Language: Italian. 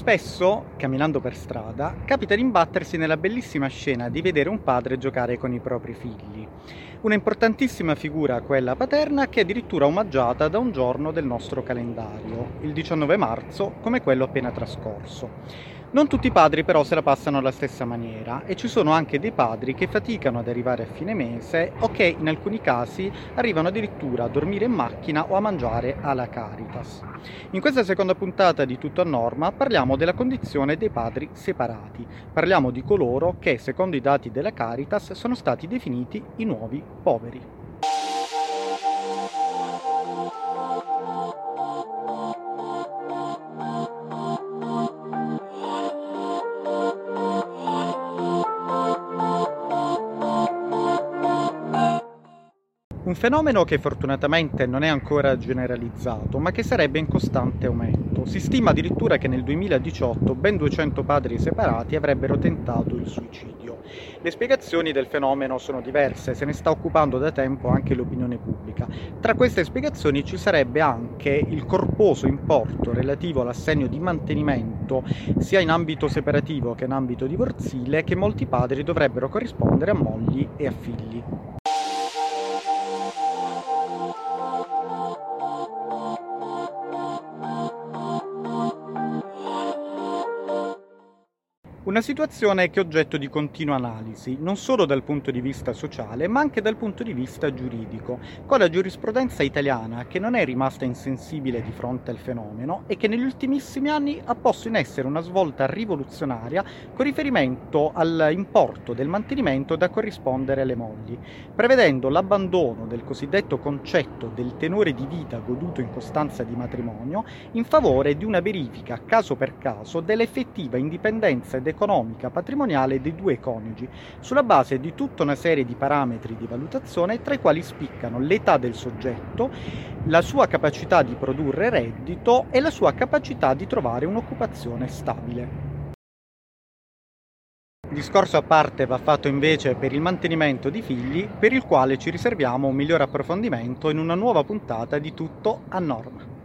Spesso, camminando per strada, capita di imbattersi nella bellissima scena di vedere un padre giocare con i propri figli. Una importantissima figura, quella paterna, che è addirittura omaggiata da un giorno del nostro calendario, il 19 marzo, come quello appena trascorso. Non tutti i padri però se la passano alla stessa maniera e ci sono anche dei padri che faticano ad arrivare a fine mese o che in alcuni casi arrivano addirittura a dormire in macchina o a mangiare alla Caritas. In questa seconda puntata di Tutto a Norma parliamo della condizione dei padri separati. Parliamo di coloro che, secondo i dati della Caritas, sono stati definiti i nuovi poveri. Un fenomeno che fortunatamente non è ancora generalizzato, ma che sarebbe in costante aumento. Si stima addirittura che nel 2018 ben 200 padri separati avrebbero tentato il suicidio. Le spiegazioni del fenomeno sono diverse, se ne sta occupando da tempo anche l'opinione pubblica. Tra queste spiegazioni ci sarebbe anche il corposo importo relativo all'assegno di mantenimento, sia in ambito separativo che in ambito divorzile, che molti padri dovrebbero corrispondere a mogli e a figli. Una situazione che è oggetto di continua analisi, non solo dal punto di vista sociale, ma anche dal punto di vista giuridico, con la giurisprudenza italiana che non è rimasta insensibile di fronte al fenomeno e che negli ultimissimi anni ha posto in essere una svolta rivoluzionaria con riferimento all'importo del mantenimento da corrispondere alle mogli, prevedendo l'abbandono del cosiddetto concetto del tenore di vita goduto in costanza di matrimonio in favore di una verifica caso per caso dell'effettiva indipendenza ed economica patrimoniale dei due coniugi, sulla base di tutta una serie di parametri di valutazione tra i quali spiccano l'età del soggetto, la sua capacità di produrre reddito e la sua capacità di trovare un'occupazione stabile. Il discorso a parte va fatto invece per il mantenimento di figli, per il quale ci riserviamo un migliore approfondimento in una nuova puntata di Tutto a norma.